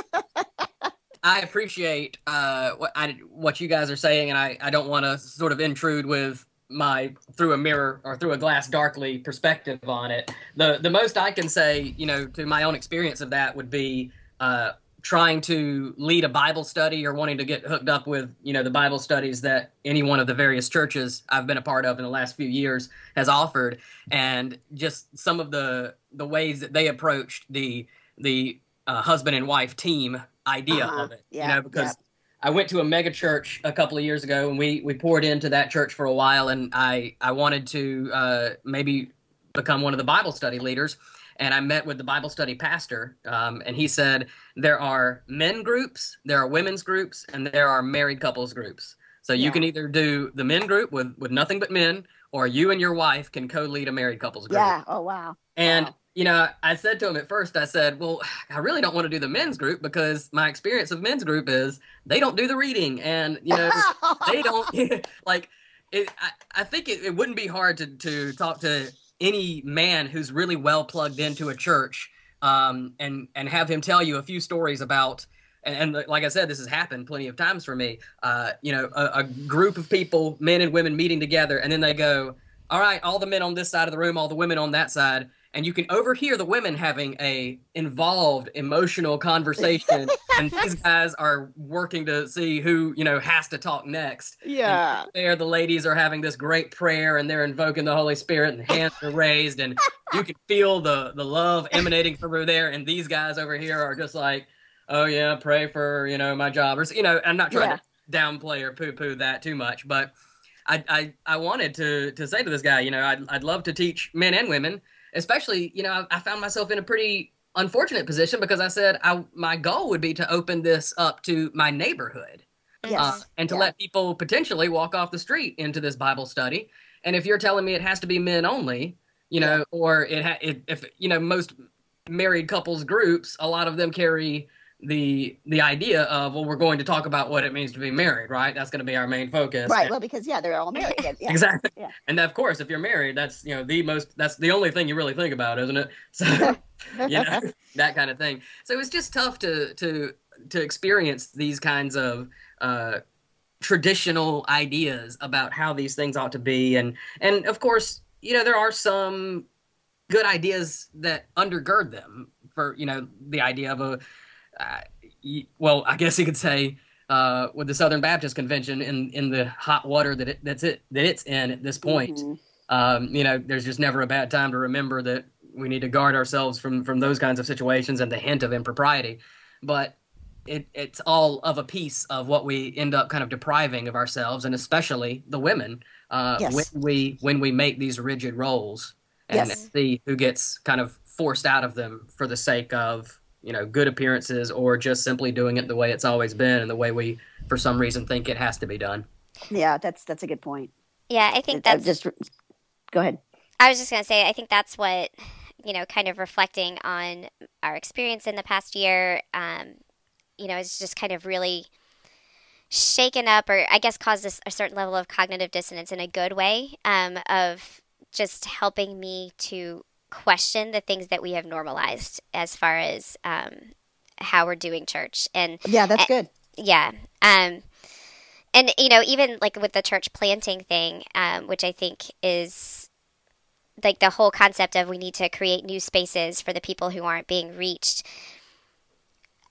I appreciate uh, what I, what you guys are saying, and I, I don't want to sort of intrude with my through a mirror or through a glass darkly perspective on it. The the most I can say, you know, to my own experience of that would be uh, trying to lead a Bible study or wanting to get hooked up with you know the Bible studies that any one of the various churches I've been a part of in the last few years has offered, and just some of the the ways that they approached the the uh, husband and wife team idea Uh-huh. of it. Yeah, you know, because yeah. I went to a mega church a couple of years ago, and we we poured into that church for a while, and I I wanted to uh, maybe become one of the Bible study leaders. And I met with the Bible study pastor, um, and he said there are men groups, there are women's groups, and there are married couples groups. So you Yeah. can either do the men group with with nothing but men, or you and your wife can co-lead a married couples group. Yeah. Oh wow. And Wow. You know, I said to him at first, I said, "Well, I really don't want to do the men's group because my experience of men's group is they don't do the reading, and you know, they don't like." It, I, I think it, it wouldn't be hard to to talk to any man who's really well plugged into a church, um, and and have him tell you a few stories about. And, and like I said, this has happened plenty of times for me. Uh, you know, a, a group of people, men and women, meeting together, and then they go, all right, all the men on this side of the room, all the women on that side, and you can overhear the women having a involved emotional conversation, and these guys are working to see who you know has to talk next. yeah. There, the ladies are having this great prayer, and they're invoking the Holy Spirit, and hands are raised, and you can feel the the love emanating from over there, and these guys over here are just like, oh yeah, pray for you know my job, or you know, I'm not trying Yeah. to downplay or poo poo that too much, but. I, I, I wanted to, to say to this guy, you know, I'd, I'd love to teach men and women, especially, you know, I, I found myself in a pretty unfortunate position because I said I, my goal would be to open this up to my neighborhood Yes. uh, and to Yeah. let people potentially walk off the street into this Bible study. And if you're telling me it has to be men only, you know, or it, ha- it if you know most married couples groups, a lot of them carry the the idea of well, we're going to talk about what it means to be married, right? That's going to be our main focus. Right. Well, because yeah, they're all married. Yeah. Exactly. Yeah. And of course, if you're married, that's you know the most that's the only thing you really think about, isn't it? So you know that kind of thing. So it's just tough to to to experience these kinds of uh, traditional ideas about how these things ought to be, and and of course, you know there are some good ideas that undergird them. For you know the idea of a uh, well, I guess you could say uh, with the Southern Baptist Convention in in the hot water that it that's it that it's in at this point. Mhm. Um, you know, there's just never a bad time to remember that we need to guard ourselves from from those kinds of situations and the hint of impropriety. But it, it's all of a piece of what we end up kind of depriving of ourselves, and especially the women uh, Yes. when we when we make these rigid roles and Yes. see who gets kind of forced out of them for the sake of you know good appearances or just simply doing it the way it's always been and the way we for some reason think it has to be done. Yeah, that's that's a good point. Yeah, I think It- that's just go ahead. I was just going to say, I think that's what, you know, kind of reflecting on our experience in the past year, um, you know, is just kind of really shaken up or I guess caused a, a certain level of cognitive dissonance in a good way um, of just helping me to question the things that we have normalized as far as um, how we're doing church. And Yeah, that's good. yeah um and you know even like with the church planting thing um which i think is like the whole concept of we need to create new spaces for the people who aren't being reached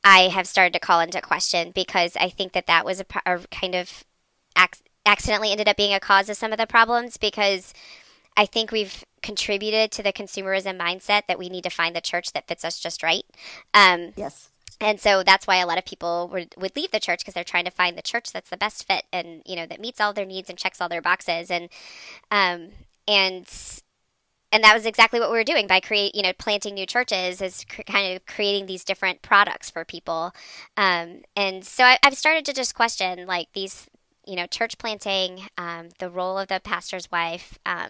i have started to call into question because i think that that was a, a kind of ac- accidentally ended up being a cause of some of the problems because i think we've contributed to the consumerism mindset that we need to find the church that fits us just right. Um, Yes. and so that's why a lot of people would, would leave the church because they're trying to find the church that's the best fit and you know that meets all their needs and checks all their boxes. And um and and that was exactly what we were doing by create you know planting new churches is cr- kind of creating these different products for people. Um and so I, i've started to just question like these you know church planting um, the role of the pastor's wife um,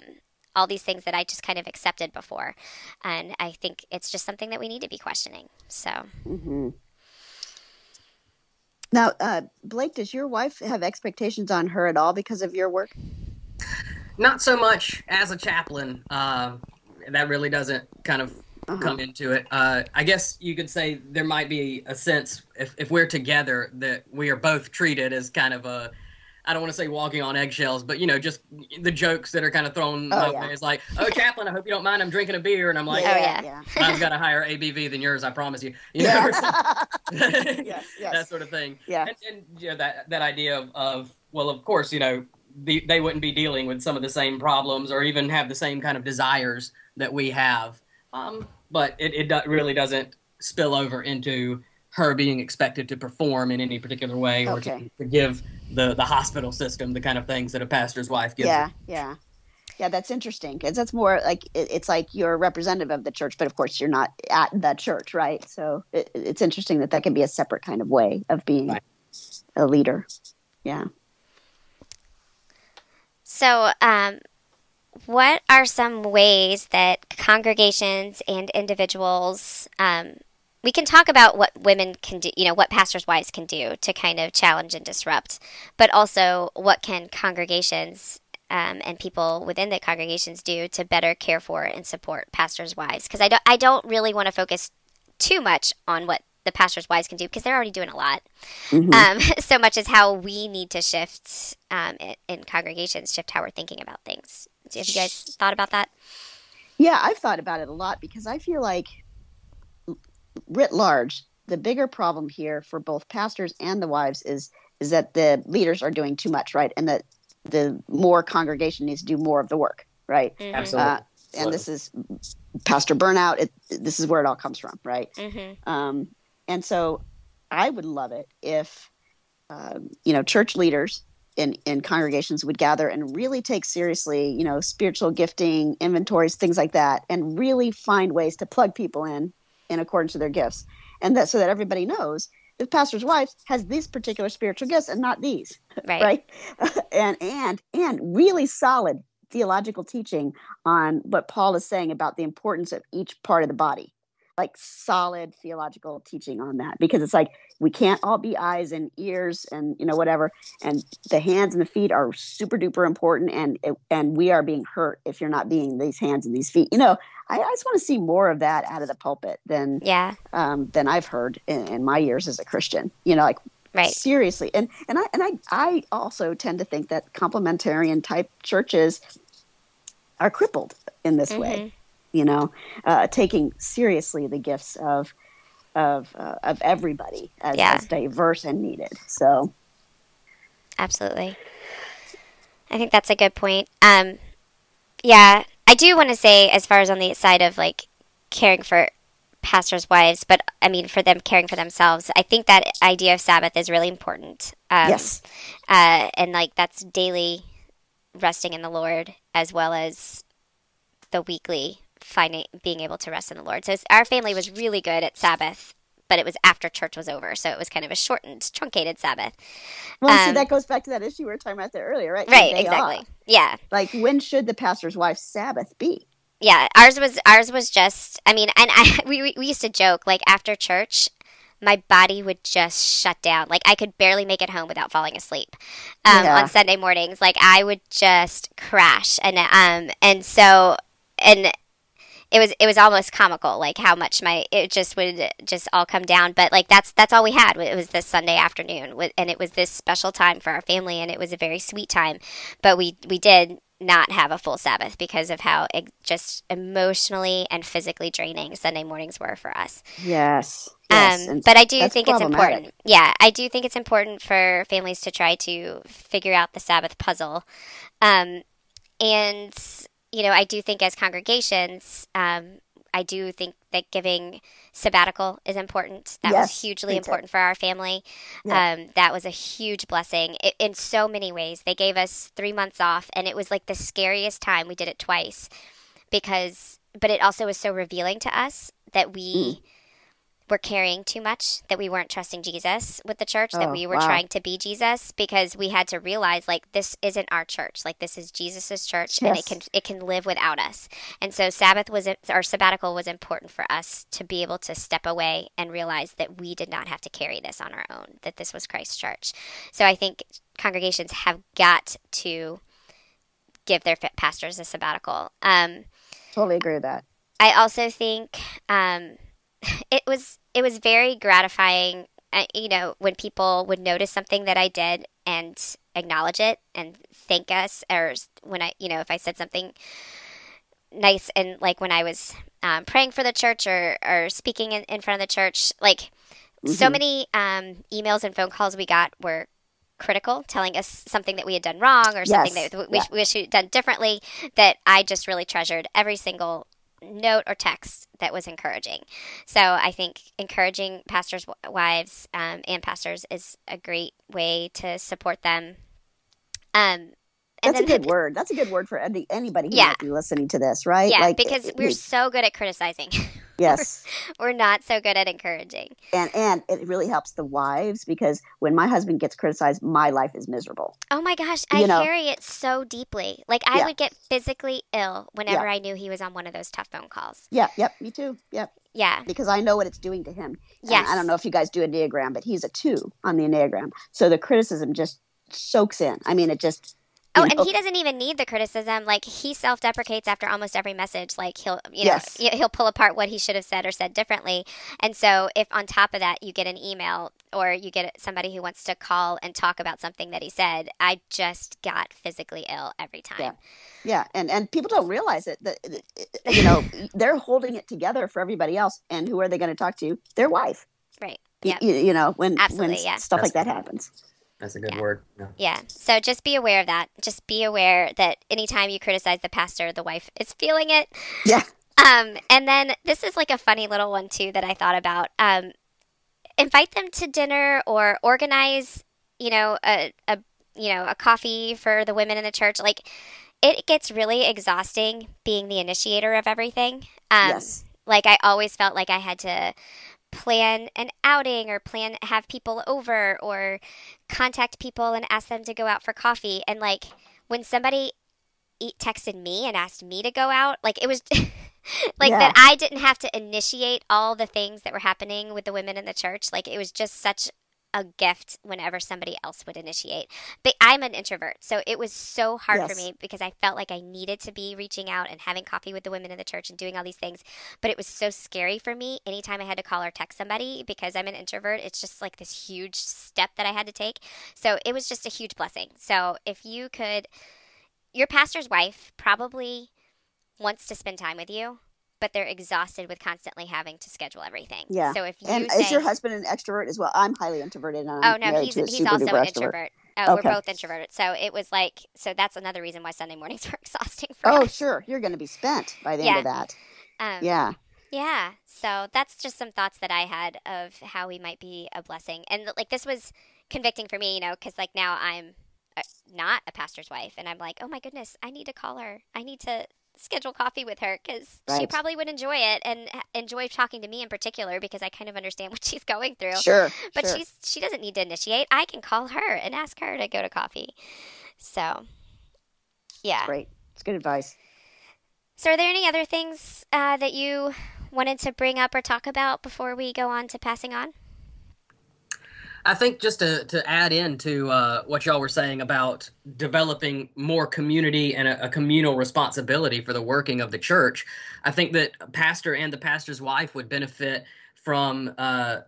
all these things that i just kind of accepted before and i think it's just something that we need to be questioning so hmm Now, uh, Blake, does your wife have expectations on her at all because of your work? Not so much as a chaplain. Uh, that really doesn't kind of Uh-huh. come into it. Uh, I guess you could say there might be a sense if, if we're together that we are both treated as kind of a I don't want to say walking on eggshells, but you know, just the jokes that are kind of thrown Oh, my yeah. It's like, oh, chaplain, I hope you don't mind. I'm drinking a beer, and I'm like, Oh, yeah. yeah. I've got a higher ABV than yours. I promise you. You know, or yes, yes. that sort of thing. Yeah. And, and you know, that that idea of, of well, of course, you know, the, they wouldn't be dealing with some of the same problems or even have the same kind of desires that we have. Um, but it, it do, really doesn't spill over into her being expected to perform in any particular way or Okay. to, to give the, the hospital system the kind of things that a pastor's wife gives. yeah, yeah, yeah. That's interesting because that's more like it, it's like you're a representative of the church, but of course you're not at the church, right? So it, it's interesting that that can be a separate kind of way of being Right. a leader. Yeah. So, um, what are some ways that congregations and individuals, um, we can talk about what women can do, you know, what pastors' wives can do to kind of challenge and disrupt, but also what can congregations um, and people within the congregations do to better care for and support pastors' wives? Because I don't, I don't really want to focus too much on what the pastors' wives can do because they're already doing a lot Mhm. um, so much as how we need to shift um, in, in congregations, shift how we're thinking about things. Have you guys thought about that? Yeah, I've thought about it a lot because I feel like, writ large, the bigger problem here for both pastors and the wives is is that the leaders are doing too much, right? And that the more congregation needs to do more of the work, right? Mhm. Absolutely. Uh, and this is pastor burnout. It, this is where it all comes from, right? Mm-hmm. Um, and so, I would love it if, um, you know, church leaders in, in congregations would gather and really take seriously, you know, spiritual gifting, inventories, things like that, and really find ways to plug people in in accordance to their gifts. And that so that everybody knows the pastor's wife has these particular spiritual gifts and not these, Right. right? and and and really solid theological teaching on what Paul is saying about the importance of each part of the body. Like solid theological teaching on that because it's like we can't all be eyes and ears and you know whatever and the hands and the feet are super duper important and and we are being hurt if you're not being these hands and these feet. You know, I, I just want to see more of that out of the pulpit than Yeah. um, than I've heard in, in my years as a Christian. You know, like Right. seriously, and and I and I I also tend to think that complementarian type churches are crippled in this way. Mhm. You know, uh, taking seriously the gifts of of uh, of everybody as, Yeah. as diverse and needed. So Absolutely. I think that's a good point. Um, yeah, I do want to say, as far as on the side of like caring for pastors' wives, but I mean for them caring for themselves, I think that idea of Sabbath is really important. Um, yes, uh, and like that's daily resting in the Lord as well as the weekly finding being able to rest in the Lord. So our family was really good at Sabbath, but it was after church was over, so it was kind of a shortened, truncated Sabbath. well, see um, that goes back to that issue we were talking about there earlier, right? Right, exactly. off. Yeah. Like when should the pastor's wife's Sabbath be? yeah ours was ours was just i mean and i we, we- we used to joke like after church my body would just shut down like i could barely make it home without falling asleep um, Yeah. on sunday mornings like i would just crash and um and so and it was it was almost comical like how much my it just would just all come down but like that's that's all we had it was this sunday afternoon and it was this special time for our family and it was a very sweet time but we we did not have a full sabbath because of how it just emotionally and physically draining sunday mornings were for us Yes, yes. um, but I do think it's important. Yeah, I do think it's important for families to try to figure out the Sabbath puzzle. Um, and, you know, I do think as congregations, um, I do think that giving sabbatical is important. That was hugely important for our family. Yeah. Um, that was a huge blessing i in so many ways. They gave us three months off, and it was like the scariest time. We did it twice because, but it also was so revealing to us that we Mm. Were carrying too much, that we weren't trusting Jesus with the church, that Oh, we were wow. trying to be Jesus because we had to realize like this isn't our church. Like this is Jesus's church and it can it can live without us. And so Sabbath was our sabbatical was important for us to be able to step away and realize that we did not have to carry this on our own, that this was Christ's church. So I think congregations have got to give their pastors a sabbatical. Um, Totally agree with that. I also think um, it was it was very gratifying. Uh, you know, when people would notice something that I did and acknowledge it and thank us, or when I, you know, if I said something nice and like when I was um, praying for the church or or speaking in, in front of the church, like so Mhm. many um, emails and phone calls we got were critical, telling us something that we had done wrong or something Yes, that we yeah. wish we'd done differently. That I just really treasured every single note or text that was encouraging. So I think encouraging pastors' wives um, and pastors is a great way to support them. Um, and That's a good word. That's a good word for any, anybody who Yeah. might be listening to this, right? yeah, Like, because it- we're it- so good at criticizing. yes, we're not so good at encouraging. and and it really helps the wives because when my husband gets criticized, my life is miserable. Oh my gosh, I know. carry it so deeply. Like I Yeah. would get physically ill whenever I knew he was on one of those tough phone calls. Yeah, yep, me too. Yep, Yeah. because I know what it's doing to him. Yeah. I don't know if you guys do a Enneagram, but he's a two on the Enneagram, so the criticism just soaks in. I mean, it just. Oh, and he doesn't even need the criticism. Like he self-deprecates after almost every message. Like he'll, you know, he- he'll pull apart what he should have said or said differently. And so, if on top of that you get an email or you get somebody who wants to call and talk about something that he said, I just got physically ill every time. Yeah. Yeah, and and people don't realize it. That that, uh, you know they're holding it together for everybody else, and who are they going to talk to? Their wife. Right. Yeah. You, you know when Absolutely, when yeah. stuff like that happens. That's a good Yeah. word. Yeah. Yeah. So just be aware of that. Just be aware that anytime you criticize the pastor, the wife is feeling it. Yeah. Um, and then this is like a funny little one too that I thought about. Um, invite them to dinner or organize, you know, a, a you know a coffee for the women in the church. Like it gets really exhausting being the initiator of everything. Um, yes. like I always felt like I had to plan an outing or plan have people over or contact people and ask them to go out for coffee and like when somebody e- texted me and asked me to go out. Like it was like Yeah. that I didn't have to initiate all the things that were happening with the women in the church. Like it was just such a gift whenever somebody else would initiate. But I'm an introvert, so it was so hard for me because I felt like I needed to be reaching out and having coffee with the women in the church and doing all these things. But it was so scary for me anytime I had to call or text somebody because I'm an introvert. It's just like this huge step that I had to take. So it was just a huge blessing. So if you could, your pastor's wife probably wants to spend time with you, but they're exhausted with constantly having to schedule everything. Yeah. So if you And say, is your husband an extrovert as well? I'm highly introverted. And I'm oh no, he's he's also an introvert. Uh, Okay. We're both introverted. So it was like, so that's another reason why Sunday mornings were exhausting for Oh, us. Oh sure. You're going to be spent by the Yeah. end of that. Um, Yeah. Yeah. So that's just some thoughts that I had of how we might be a blessing. And like this was convicting for me, you know, because like now I'm uh, not a pastor's wife. And I'm like, oh my goodness, I need to call her. I need to schedule coffee with her because she probably would enjoy it and enjoy talking to me in particular because I kind of understand what she's going through. Sure. But sure. she's she doesn't need to initiate. I can call her and ask her to go to coffee. So, yeah. Great. It's good advice. So, are there any other things uh, that you wanted to bring up or talk about before we go on to passing on? I think just to, to add in to uh, what y'all were saying about developing more community and a, a communal responsibility for the working of the church, I think that a pastor and the pastor's wife would benefit from. Uh,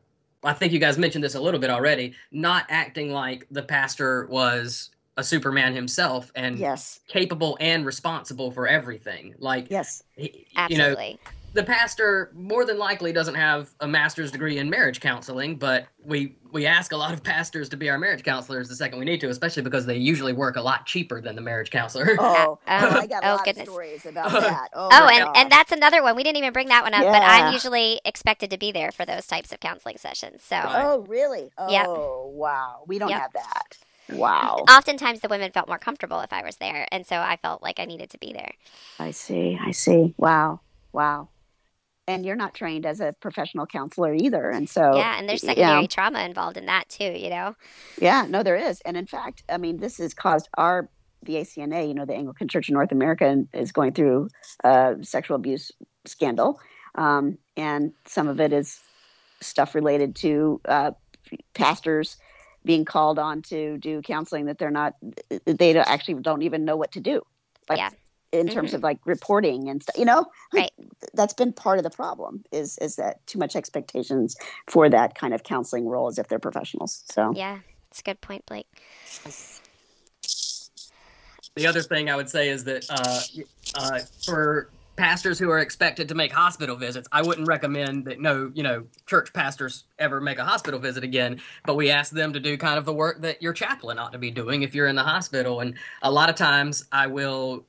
I think you guys mentioned this a little bit already. Not acting like the pastor was a Superman himself and Yes. capable and responsible for everything. Like, Yes. he- you know, Absolutely. The pastor more than likely doesn't have a master's degree in marriage counseling, but we we ask a lot of pastors to be our marriage counselors the second we need to, especially because they usually work a lot cheaper than the marriage counselor. Oh, oh, I got a oh, lot goodness. of stories about that. Oh, Oh, and, gosh. and that's another one. We didn't even bring that one up, but I'm usually expected to be there for those types of counseling sessions. So, Oh, really? Oh, Yep. wow. We don't Yep. have that. Wow. oftentimes the women felt more comfortable if I was there, and so I felt like I needed to be there. I see. I see. Wow. Wow. And you're not trained as a professional counselor either. And so, yeah, and there's secondary yeah. trauma involved in that too. You know. Yeah, no, there is. And in fact, I mean, this has caused our, the ACNA, you know, the Anglican Church in North America, is going through a sexual abuse scandal. Um, and some of it is stuff related to uh, pastors being called on to do counseling that they're not, they don't, actually don't even know what to do. Like, Yeah. In terms of like reporting and stuff, you know, Right. that's been part of the problem is is that too much expectations for that kind of counseling role as if they're professionals. So Yeah, it's a good point, Blake. The other thing I would say is that uh, uh, for pastors who are expected to make hospital visits, I wouldn't recommend that no, you know, church pastors ever make a hospital visit again. But we ask them to do kind of the work that your chaplain ought to be doing if you're in the hospital. And a lot of times I will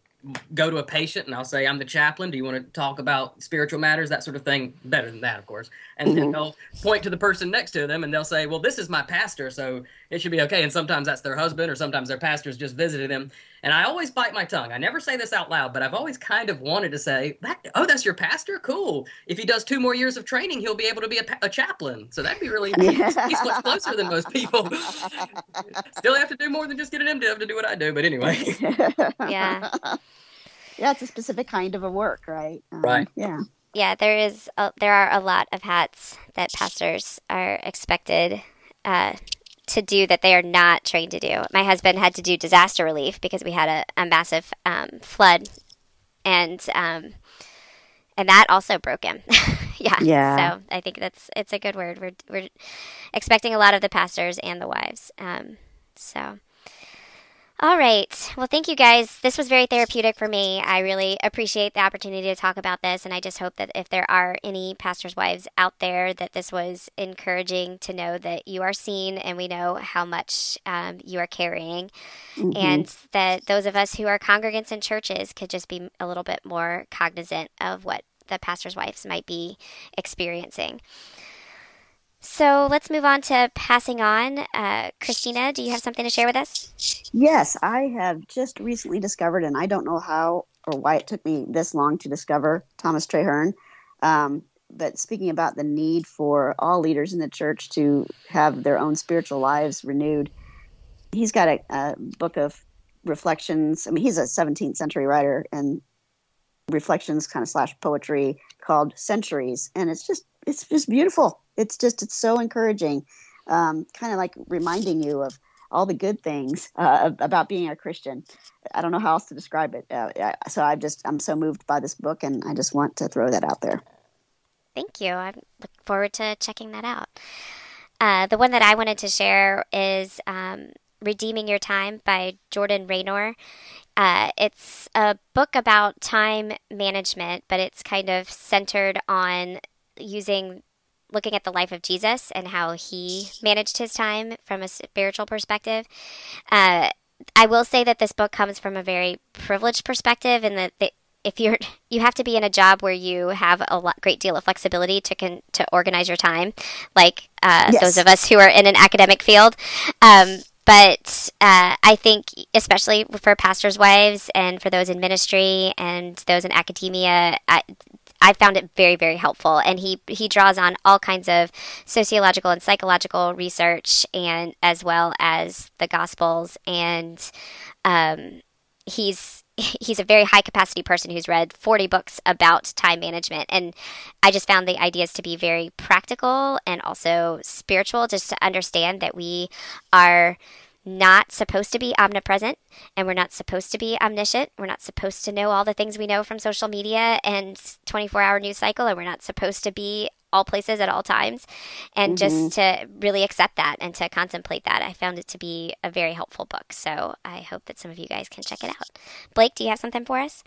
go to a patient and I'll say, I'm the chaplain. Do you want to talk about spiritual matters, that sort of thing? Better than that, of course. And then Mhm. they'll point to the person next to them and they'll say, Well, this is my pastor, so it should be okay. And sometimes that's their husband or sometimes their pastor's just visited them. And I always bite my tongue. I never say this out loud, but I've always kind of wanted to say, that, Oh, that's your pastor? Cool. If he does two more years of training, he'll be able to be a, pa- a chaplain. So that'd be really nice. He's much closer than most people. Still have to do more than just get an MDiv to do what I do. But anyway. Yeah. yeah, it's a specific kind of a work, right? Um, Right. Yeah. Yeah, there is. A, there are a lot of hats that pastors are expected uh, to do that they are not trained to do. My husband had to do disaster relief because we had a, a massive um, flood, and um, and that also broke him. yeah. Yeah. So I think that's it's a good word. We're we're expecting a lot of the pastors and the wives. Um, so. All right. Well, thank you guys. This was very therapeutic for me. I really appreciate the opportunity to talk about this, and I just hope that if there are any pastors' wives out there, that this was encouraging to know that you are seen and we know how much um, you are carrying, Mhm. and that those of us who are congregants in churches could just be a little bit more cognizant of what the pastors' wives might be experiencing. So let's move on to passing on. Uh, Christina, do you have something to share with us? Yes, I have just recently discovered, and I don't know how or why it took me this long to discover Thomas Traherne. Um, but speaking about the need for all leaders in the church to have their own spiritual lives renewed, he's got a, a book of reflections. I mean, he's a 17th century writer and reflections kind of slash poetry called Centuries, and it's just it's just beautiful. It's just it's so encouraging, um, kind of like reminding you of all the good things uh, about being a Christian. I don't know how else to describe it. Uh, so I just I'm so moved by this book, and I just want to throw that out there. Thank you. I look forward to checking that out. Uh, the one that I wanted to share is um, Redeeming Your Time by Jordan Raynor. Uh, it's a book about time management, but it's kind of centered on using looking at the life of Jesus and how he managed his time from a spiritual perspective. Uh, I will say that this book comes from a very privileged perspective, and that, that if you're you have to be in a job where you have a lot, great deal of flexibility to con, to organize your time, like uh, Yes. those of us who are in an academic field. Um, but uh, I think, especially for pastors' wives and for those in ministry and those in academia, I, I found it very, very helpful. And he he draws on all kinds of sociological and psychological research, and as well as the Gospels. And um, he's he's a very high capacity person who's read 40 books about time management and i just found the ideas to be very practical and also spiritual just to understand that we are not supposed to be omnipresent and we're not supposed to be omniscient. We're not supposed to know all the things we know from social media and 24 hour news cycle and we're not supposed to be all places at all times. And just to really accept that and to contemplate that i found it to be a very helpful book. So i hope that some of you guys can check it out. Blake do you have something for us?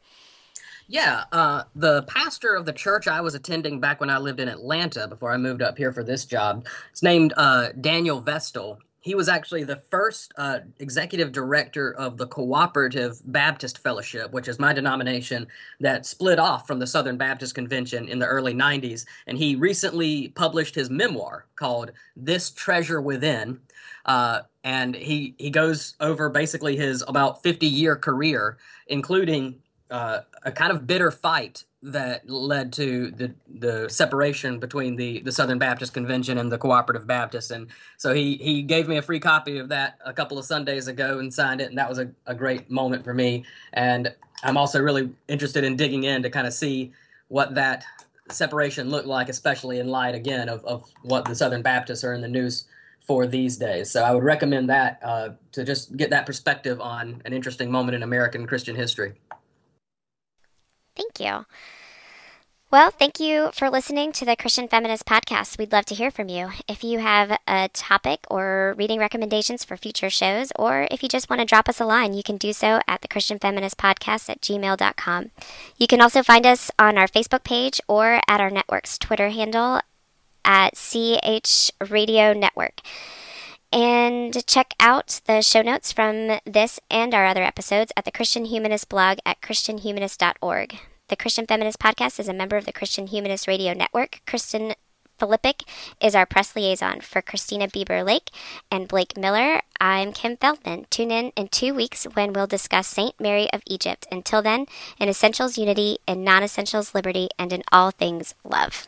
Yeah, uh, the pastor of the church I was attending back when I lived in Atlanta before I moved up here for this job, is named uh, Daniel Vestal. He was actually the first uh, executive director of the Cooperative Baptist Fellowship, which is my denomination that split off from the Southern Baptist Convention in the early 90s. And he recently published his memoir called This Treasure Within. Uh, and he, he goes over basically his about 50 year career, including uh, a kind of bitter fight that led to the the separation between the the Southern Baptist Convention and the Cooperative Baptists, and so he he gave me a free copy of that a couple of Sundays ago and signed it, and that was a, a great moment for me. And I'm also really interested in digging in to kind of see what that separation looked like, especially in light again of of what the Southern Baptists are in the news for these days. So I would recommend that uh, to just get that perspective on an interesting moment in American Christian history. Thank you. Well, thank you for listening to the Christian Feminist Podcast. We'd love to hear from you. If you have a topic or reading recommendations for future shows, or if you just want to drop us a line, you can do so at the Christian Feminist Podcast at gmail.com. You can also find us on our Facebook page or at our network's Twitter handle at CH Radio Network. And check out the show notes from this and our other episodes at the Christian Humanist blog at christianhumanist.org. The Christian Feminist Podcast is a member of the Christian Humanist Radio Network. Kristen Philippic is our press liaison for Christina Bieber Lake and Blake Miller. I'm Kim Feldman. Tune in in two weeks when we'll discuss Saint Mary of Egypt. Until then, in essentials unity, in non essentials liberty, and in all things love.